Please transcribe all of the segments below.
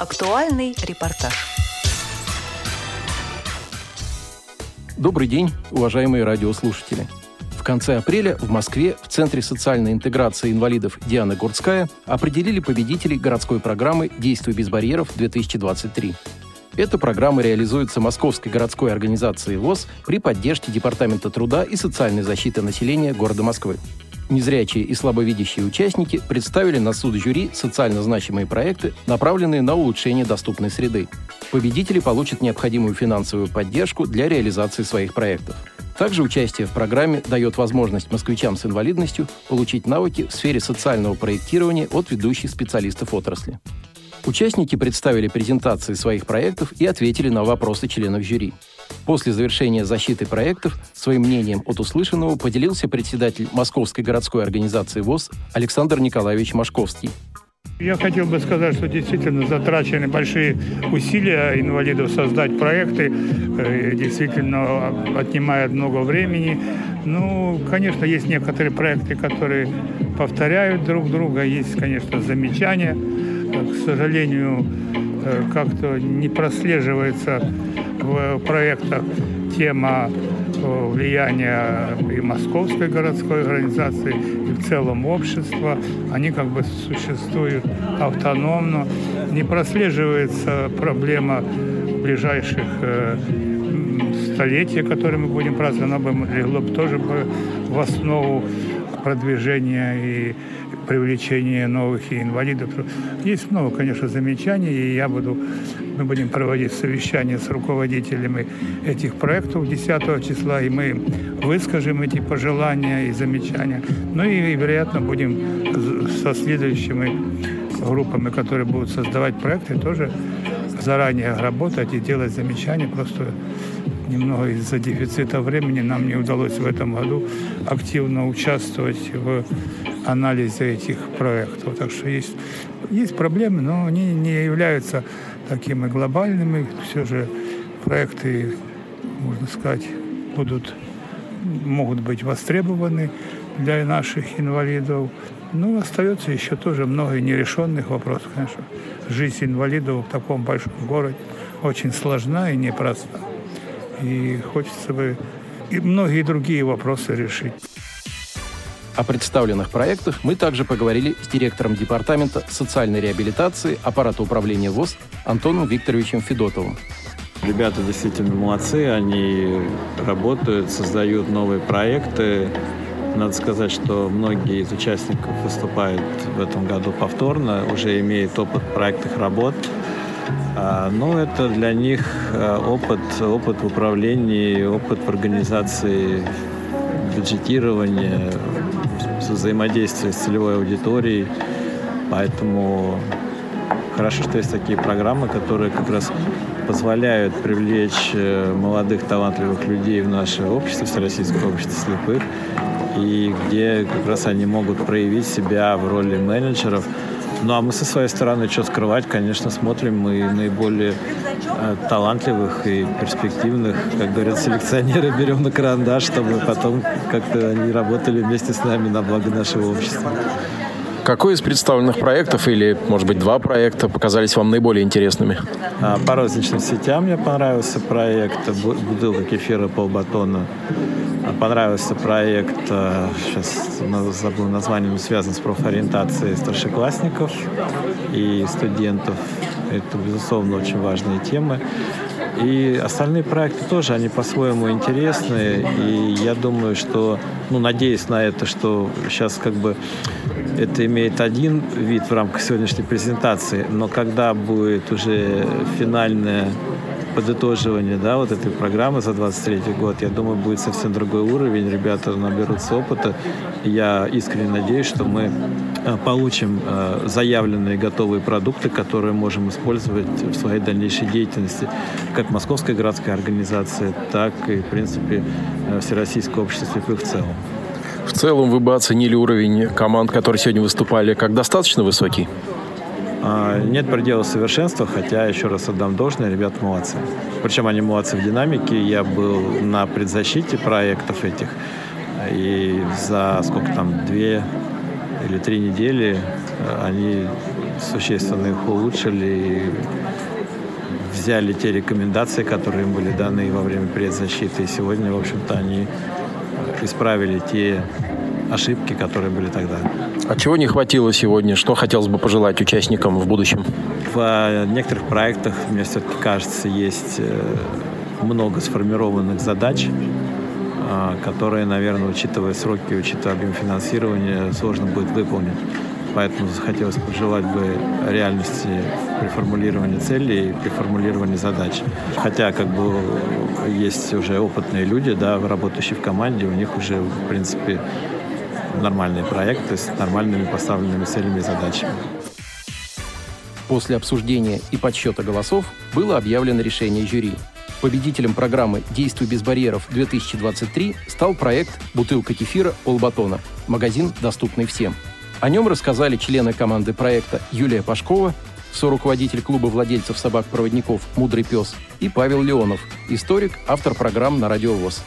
Актуальный репортаж. Добрый день, уважаемые радиослушатели. В конце апреля в Москве в Центре социальной интеграции инвалидов Диана Гурцкая определили победителей городской программы «Действуй без барьеров-2023». Эта программа реализуется Московской городской организацией ВОЗ при поддержке Департамента труда и социальной защиты населения города Москвы. Незрячие и слабовидящие участники представили на суд жюри социально значимые проекты, направленные на улучшение доступной среды. Победители получат необходимую финансовую поддержку для реализации своих проектов. Также участие в программе дает возможность москвичам с инвалидностью получить навыки в сфере социального проектирования от ведущих специалистов отрасли. Участники представили презентации своих проектов и ответили на вопросы членов жюри. После завершения защиты проектов своим мнением от услышанного поделился председатель Московской городской организации ВОЗ Александр Николаевич Машковский. Я хотел бы сказать, что действительно затрачены большие усилия инвалидов создать проекты, э, действительно отнимает много времени. Ну, конечно, есть некоторые проекты, которые повторяют друг друга, есть, конечно, замечания к сожалению, как-то не прослеживается в проектах тема э, влияния и московской городской организации, и в целом общества. Они как бы существуют автономно. Не прослеживается проблема ближайших э, столетия, которые мы будем праздновать, она бы легло бы тоже бы в основу продвижения и привлечения новых и инвалидов. Есть много, конечно, замечаний, и я буду, мы будем проводить совещание с руководителями этих проектов 10 числа, и мы выскажем эти пожелания и замечания. Ну и, вероятно, будем со следующими группами, которые будут создавать проекты, тоже заранее работать и делать замечания. Просто немного из-за дефицита времени нам не удалось в этом году активно участвовать в анализе этих проектов. Так что есть, есть проблемы, но они не являются такими глобальными. Все же проекты, можно сказать, будут, могут быть востребованы для наших инвалидов. Ну, остается еще тоже много нерешенных вопросов, конечно. Жизнь инвалидов в таком большом городе очень сложна и непроста. И хочется бы и многие другие вопросы решить. О представленных проектах мы также поговорили с директором Департамента социальной реабилитации аппарата управления ВОЗ Антоном Викторовичем Федотовым. Ребята действительно молодцы, они работают, создают новые проекты. Надо сказать, что многие из участников выступают в этом году повторно, уже имеют опыт проектных работ. А, но это для них а, опыт, опыт в управлении, опыт в организации бюджетирования, взаимодействия с целевой аудиторией. Поэтому хорошо, что есть такие программы, которые как раз позволяют привлечь э, молодых талантливых людей в наше общество, Всероссийское общество слепых, и где как раз они могут проявить себя в роли менеджеров, ну а мы со своей стороны, что скрывать, конечно, смотрим мы наиболее э, талантливых и перспективных, как говорят селекционеры, берем на карандаш, чтобы потом как-то они работали вместе с нами на благо нашего общества. Какой из представленных проектов или, может быть, два проекта показались вам наиболее интересными? А, по розничным сетям мне понравился проект «Бутылка кефира полбатона». А, понравился проект, сейчас а, забыл название, связан с профориентацией старшеклассников и студентов. Это, безусловно, очень важные темы. И остальные проекты тоже, они по-своему интересные. И я думаю, что, ну, надеюсь на это, что сейчас как бы это имеет один вид в рамках сегодняшней презентации, но когда будет уже финальное подытоживание да, вот этой программы за 23 год, я думаю, будет совсем другой уровень. Ребята наберутся опыта. Я искренне надеюсь, что мы э, получим э, заявленные готовые продукты, которые можем использовать в своей дальнейшей деятельности, как Московская городская организация, так и, в принципе, э, Всероссийское общество слепых в целом. В целом вы бы оценили уровень команд, которые сегодня выступали, как достаточно высокий? А, нет предела совершенства, хотя, еще раз отдам должное, ребята молодцы. Причем они молодцы в динамике. Я был на предзащите проектов этих. И за сколько там, две или три недели э, они существенно их улучшили и взяли те рекомендации, которые им были даны во время предзащиты. И сегодня, в общем-то, они исправили те ошибки, которые были тогда. А чего не хватило сегодня? Что хотелось бы пожелать участникам в будущем? В некоторых проектах, мне все-таки кажется, есть э, много сформированных задач, а, которые, наверное, учитывая сроки, учитывая объем финансирования, сложно будет выполнить. Поэтому захотелось пожелать бы реальности при формулировании целей и при формулировании задач. Хотя как бы есть уже опытные люди, да, работающие в команде, у них уже, в принципе, нормальные проекты с нормальными поставленными целями и задачами. После обсуждения и подсчета голосов было объявлено решение жюри. Победителем программы «Действуй без барьеров-2023» стал проект «Бутылка кефира Полбатона» – магазин, доступный всем. О нем рассказали члены команды проекта Юлия Пашкова, соруководитель клуба владельцев собак-проводников «Мудрый пес» и Павел Леонов, историк, автор программ на Радио ВОЗ.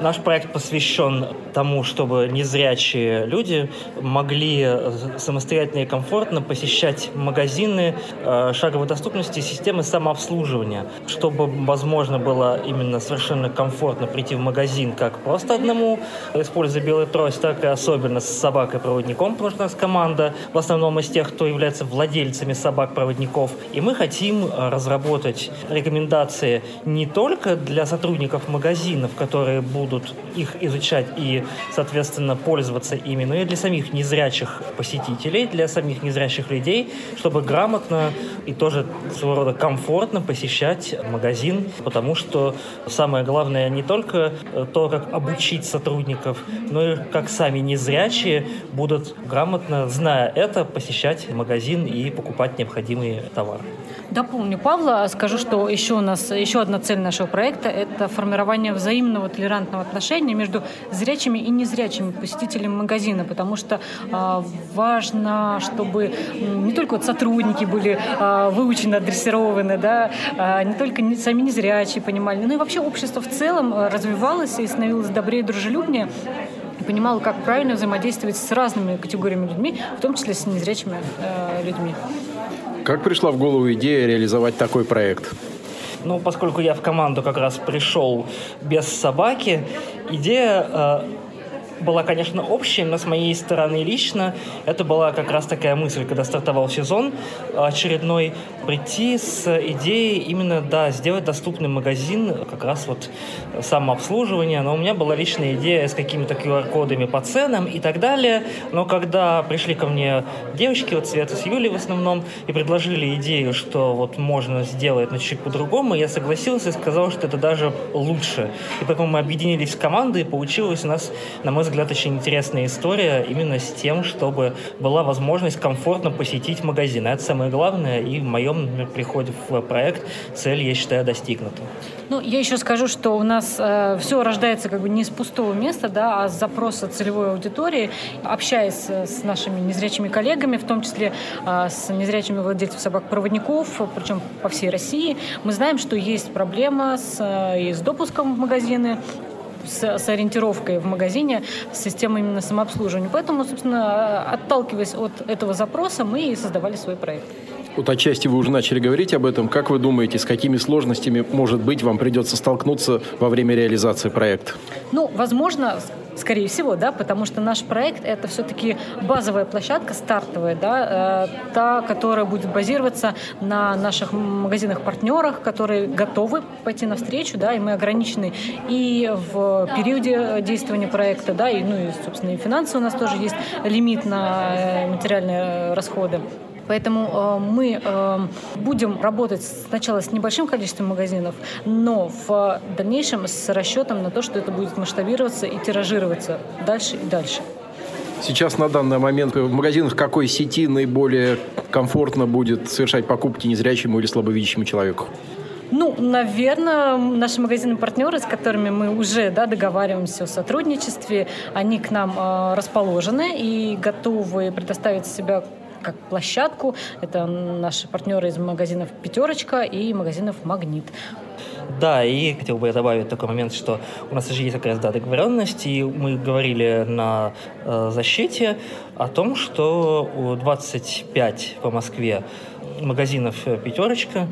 Наш проект посвящен тому, чтобы незрячие люди могли самостоятельно и комфортно посещать магазины э, шаговой доступности системы самообслуживания, чтобы возможно было именно совершенно комфортно прийти в магазин как просто одному, используя белый трость, так и особенно с собакой-проводником, потому что у нас команда в основном из тех, кто является владельцами собак-проводников. И мы хотим э, разработать рекомендации не только для сотрудников магазинов, которые будут будут их изучать и, соответственно, пользоваться ими, но и для самих незрячих посетителей, для самих незрячих людей, чтобы грамотно и тоже своего рода комфортно посещать магазин, потому что самое главное не только то, как обучить сотрудников, но и как сами незрячие будут грамотно, зная это, посещать магазин и покупать необходимые товары. Дополню Павла, скажу, что еще у нас еще одна цель нашего проекта – это формирование взаимного толерантного отношения между зрячими и незрячими посетителями магазина, потому что э, важно, чтобы не только вот сотрудники были э, выучены, адресированы, да, э, не только сами незрячие понимали, но и вообще общество в целом развивалось и становилось добрее и дружелюбнее и понимала, как правильно взаимодействовать с разными категориями людьми, в том числе с незрячими э, людьми. Как пришла в голову идея реализовать такой проект? Ну, поскольку я в команду как раз пришел без собаки, идея э, была, конечно, общей, но с моей стороны лично. Это была как раз такая мысль, когда стартовал сезон очередной, прийти с идеей именно, да, сделать доступный магазин, как раз вот самообслуживание, но у меня была личная идея с какими-то QR-кодами по ценам и так далее, но когда пришли ко мне девочки, вот Света с Юлей в основном, и предложили идею, что вот можно сделать, но чуть по-другому, я согласился и сказал, что это даже лучше. И поэтому мы объединились в команды, и получилось у нас, на мой взгляд, очень интересная история именно с тем, чтобы была возможность комфортно посетить магазин. Это самое главное, и в моем приходе в проект цель, я считаю, достигнута. Ну, я еще скажу, что у нас э, все рождается как бы не с пустого места, да, а с запроса целевой аудитории. Общаясь с нашими незрячими коллегами, в том числе э, с незрячими владельцами собак-проводников, причем по всей России, мы знаем, что есть проблема с, э, и с допуском в магазины, с, с ориентировкой в магазине с системой именно самообслуживания. Поэтому, собственно, отталкиваясь от этого запроса, мы и создавали свой проект. Вот отчасти вы уже начали говорить об этом. Как вы думаете, с какими сложностями, может быть, вам придется столкнуться во время реализации проекта? Ну, возможно, скорее всего, да, потому что наш проект это все-таки базовая площадка, стартовая, да, э, та, которая будет базироваться на наших магазинах-партнерах, которые готовы пойти навстречу, да, и мы ограничены и в периоде действия проекта, да, и, ну, и, собственно, и финансово у нас тоже есть лимит на э, материальные расходы. Поэтому э, мы э, будем работать сначала с небольшим количеством магазинов, но в дальнейшем с расчетом на то, что это будет масштабироваться и тиражироваться дальше и дальше. Сейчас на данный момент в магазинах какой сети наиболее комфортно будет совершать покупки незрячему или слабовидящему человеку? Ну, наверное, наши магазины-партнеры, с которыми мы уже да, договариваемся о сотрудничестве, они к нам э, расположены и готовы предоставить себя как площадку. Это наши партнеры из магазинов «Пятерочка» и магазинов «Магнит». Да, и хотел бы я добавить такой момент, что у нас уже есть как раз да, договоренность, и мы говорили на э, защите о том, что у 25 по Москве магазинов «Пятерочка»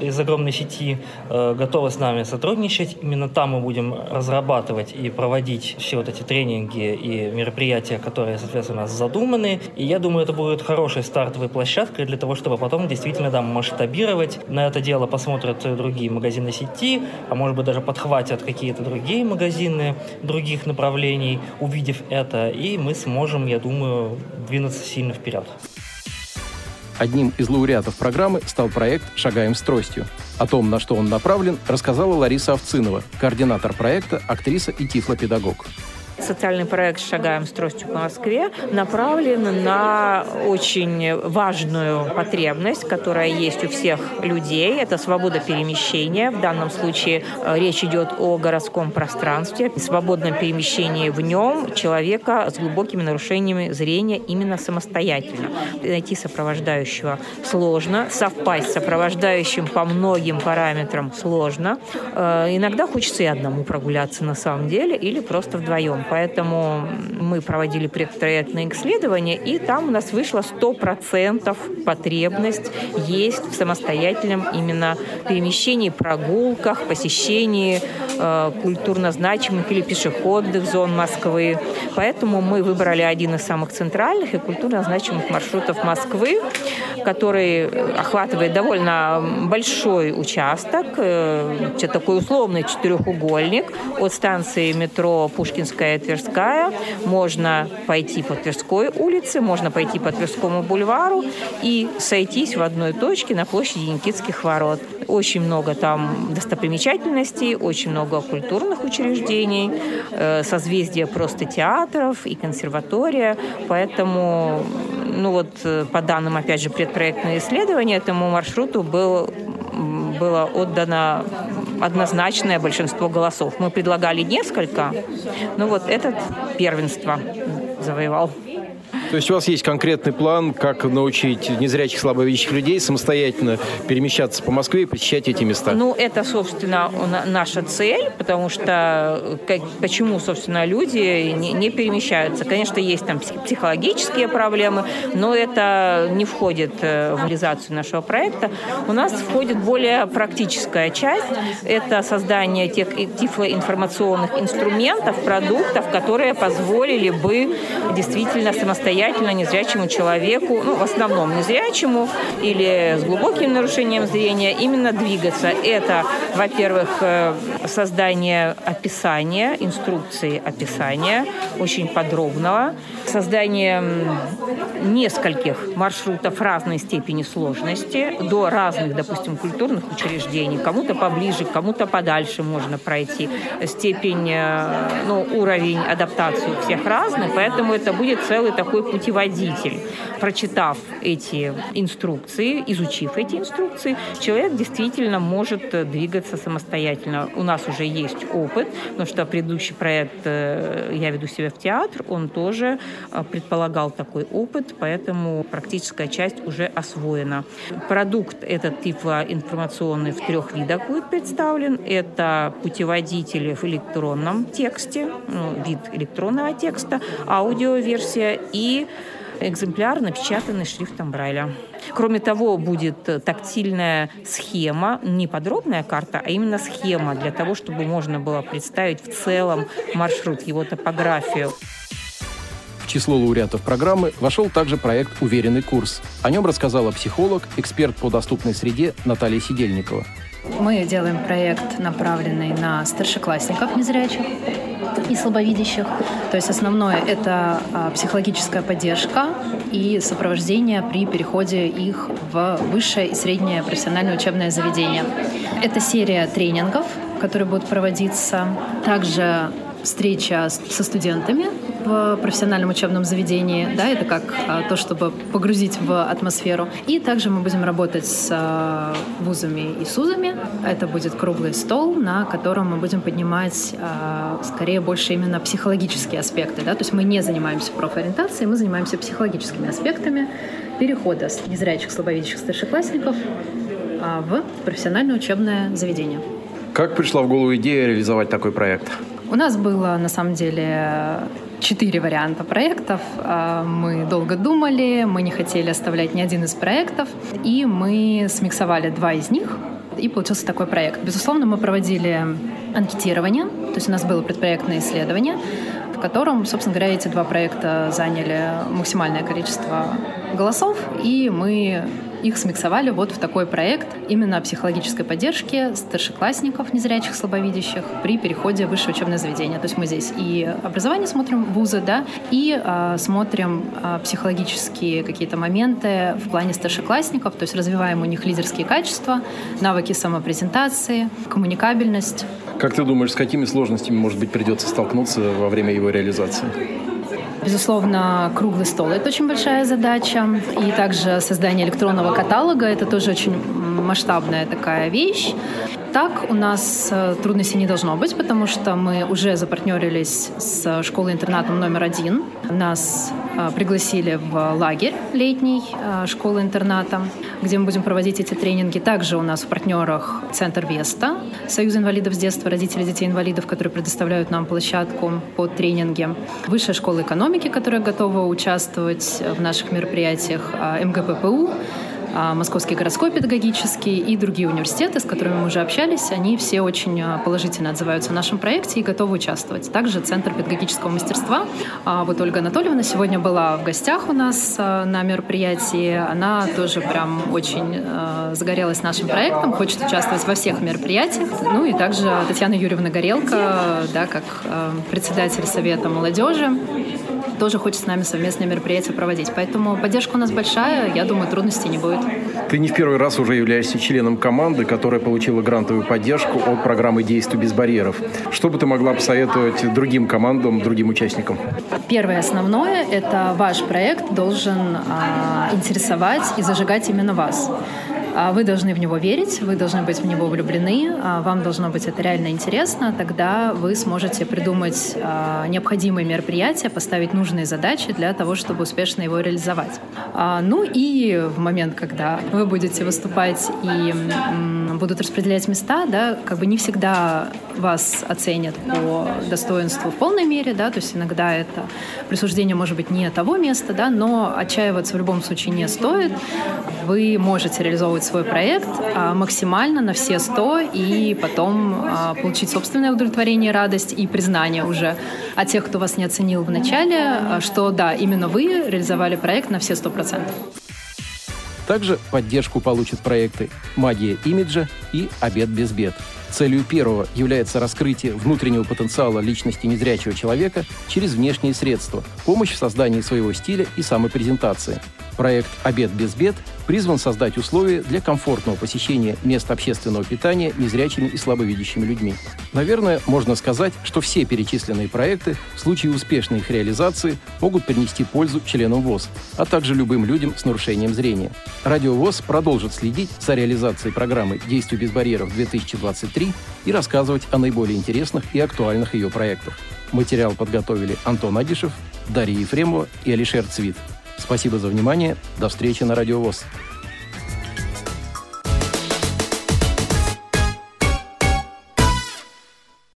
из огромной сети э, готовы с нами сотрудничать. Именно там мы будем разрабатывать и проводить все вот эти тренинги и мероприятия, которые, соответственно, у нас задуманы. И я думаю, это будет хорошей стартовой площадкой для того, чтобы потом действительно да, масштабировать. На это дело посмотрят другие магазины сети, а может быть даже подхватят какие-то другие магазины других направлений, увидев это, и мы сможем, я думаю, двинуться сильно вперед. Одним из лауреатов программы стал проект «Шагаем с тростью». О том, на что он направлен, рассказала Лариса Овцинова, координатор проекта, актриса и тифлопедагог. Социальный проект «Шагаем с тростью по Москве» направлен на очень важную потребность, которая есть у всех людей. Это свобода перемещения. В данном случае э, речь идет о городском пространстве, свободном перемещении в нем человека с глубокими нарушениями зрения именно самостоятельно. Найти сопровождающего сложно, совпасть с сопровождающим по многим параметрам сложно. Э, иногда хочется и одному прогуляться на самом деле, или просто вдвоем поэтому мы проводили предпроектные исследования, и там у нас вышло 100% потребность есть в самостоятельном именно перемещении, прогулках, посещении э, культурно значимых или пешеходных зон Москвы. Поэтому мы выбрали один из самых центральных и культурно значимых маршрутов Москвы, который охватывает довольно большой участок, э, такой условный четырехугольник от станции метро Пушкинская Тверская. Можно пойти по Тверской улице, можно пойти по Тверскому бульвару и сойтись в одной точке на площади Никитских ворот. Очень много там достопримечательностей, очень много культурных учреждений, э, созвездие просто театров и консерватория. Поэтому, ну вот, э, по данным, опять же, предпроектного исследования, этому маршруту был было отдано однозначное большинство голосов. Мы предлагали несколько, но вот этот первенство завоевал. То есть у вас есть конкретный план, как научить незрячих, слабовидящих людей самостоятельно перемещаться по Москве и посещать эти места? Ну, это, собственно, наша цель, потому что как, почему, собственно, люди не, не перемещаются? Конечно, есть там психологические проблемы, но это не входит э, в реализацию нашего проекта. У нас входит более практическая часть. Это создание тех тифлоинформационных инструментов, продуктов, которые позволили бы действительно самостоятельно самостоятельно незрячему человеку, ну, в основном незрячему или с глубоким нарушением зрения, именно двигаться. Это, во-первых, э, создание описания, инструкции описания, очень подробного, создание нескольких маршрутов разной степени сложности до разных, допустим, культурных учреждений. Кому-то поближе, кому-то подальше можно пройти. Степень, э, ну, уровень адаптации у всех разный, поэтому это будет целый такой путеводитель. Прочитав эти инструкции, изучив эти инструкции, человек действительно может двигаться самостоятельно. У нас уже есть опыт, потому что предыдущий проект э, «Я веду себя в театр», он тоже э, предполагал такой опыт, поэтому практическая часть уже освоена. Продукт этот информационный в трех видах будет представлен. Это путеводители в электронном тексте, ну, вид электронного текста, аудиоверсия и экземпляр, напечатанный шрифтом Брайля. Кроме того, будет тактильная схема, не подробная карта, а именно схема для того, чтобы можно было представить в целом маршрут, его топографию. В число лауреатов программы вошел также проект «Уверенный курс». О нем рассказала психолог, эксперт по доступной среде Наталья Сидельникова. Мы делаем проект, направленный на старшеклассников незрячих и слабовидящих. То есть основное — это а, психологическая поддержка и сопровождение при переходе их в высшее и среднее профессиональное учебное заведение. Это серия тренингов, которые будут проводиться. Также встреча со студентами в профессиональном учебном заведении, да, это как а, то, чтобы погрузить в атмосферу. И также мы будем работать с а, вузами и СУЗами. Это будет круглый стол, на котором мы будем поднимать а, скорее больше именно психологические аспекты, да, то есть мы не занимаемся профориентацией, мы занимаемся психологическими аспектами перехода с незрячих, слабовидящих старшеклассников в профессиональное учебное заведение. Как пришла в голову идея реализовать такой проект? У нас было, на самом деле, четыре варианта проектов. А, мы долго думали, мы не хотели оставлять ни один из проектов, и мы смиксовали два из них, и получился такой проект. Безусловно, мы проводили анкетирование, то есть у нас было предпроектное исследование, в котором, собственно говоря, эти два проекта заняли максимальное количество голосов, и мы их смиксовали вот в такой проект именно психологической поддержки старшеклассников, незрячих, слабовидящих при переходе в высшее учебное заведение. То есть мы здесь и образование смотрим, вузы, да, и э, смотрим э, психологические какие-то моменты в плане старшеклассников, то есть развиваем у них лидерские качества, навыки самопрезентации, коммуникабельность. Как ты думаешь, с какими сложностями, может быть, придется столкнуться во время его реализации? Безусловно, круглый стол – это очень большая задача. И также создание электронного каталога – это тоже очень масштабная такая вещь. Так у нас э, трудностей не должно быть, потому что мы уже запартнерились с школой-интернатом номер один. Нас э, пригласили в лагерь летний э, школы-интерната, где мы будем проводить эти тренинги. Также у нас в партнерах Центр Веста, Союз инвалидов с детства, родители детей-инвалидов, которые предоставляют нам площадку под тренинги. Высшая школа экономики, которая готова участвовать в наших мероприятиях, МГППУ, а, Московский городской педагогический и другие университеты, с которыми мы уже общались, они все очень а, положительно отзываются о нашем проекте и готовы участвовать. Также Центр педагогического мастерства. А, вот Ольга Анатольевна сегодня была в гостях у нас на мероприятии. Она тоже прям очень загорелась нашим проектом, хочет участвовать во всех мероприятиях. Ну и также Татьяна Юрьевна Горелка, да, как председатель Совета молодежи тоже хочет с нами совместные мероприятия проводить. Поэтому поддержка у нас большая, я думаю, трудностей не будет. Ты не в первый раз уже являешься членом команды, которая получила грантовую поддержку от программы «Действуй без барьеров». Что бы ты могла посоветовать другим командам, другим участникам? Первое основное – это ваш проект должен а, интересовать и зажигать именно вас. А вы должны в него верить, вы должны быть в него влюблены, а вам должно быть это реально интересно, тогда вы сможете придумать а, необходимые мероприятия, поставить нужные задачи для того, чтобы успешно его реализовать. Ну и в момент, когда вы будете выступать и будут распределять места, да, как бы не всегда вас оценят по достоинству в полной мере, да, то есть иногда это присуждение может быть не того места, да, но отчаиваться в любом случае не стоит. Вы можете реализовывать свой проект а, максимально на все сто и потом а, получить собственное удовлетворение, радость и признание уже от тех, кто вас не оценил в начале, а, что да, именно вы реализовали проект на все сто процентов. Также поддержку получат проекты «Магия имиджа» и «Обед без бед». Целью первого является раскрытие внутреннего потенциала личности незрячего человека через внешние средства, помощь в создании своего стиля и самопрезентации. Проект «Обед без бед» призван создать условия для комфортного посещения мест общественного питания незрячими и слабовидящими людьми. Наверное, можно сказать, что все перечисленные проекты в случае успешной их реализации могут принести пользу членам ВОЗ, а также любым людям с нарушением зрения. Радио ВОЗ продолжит следить за реализацией программы «Действие без барьеров-2023» и рассказывать о наиболее интересных и актуальных ее проектах. Материал подготовили Антон Адишев, Дарья Ефремова и Алишер Цвит. Спасибо за внимание. До встречи на Радио ВОЗ.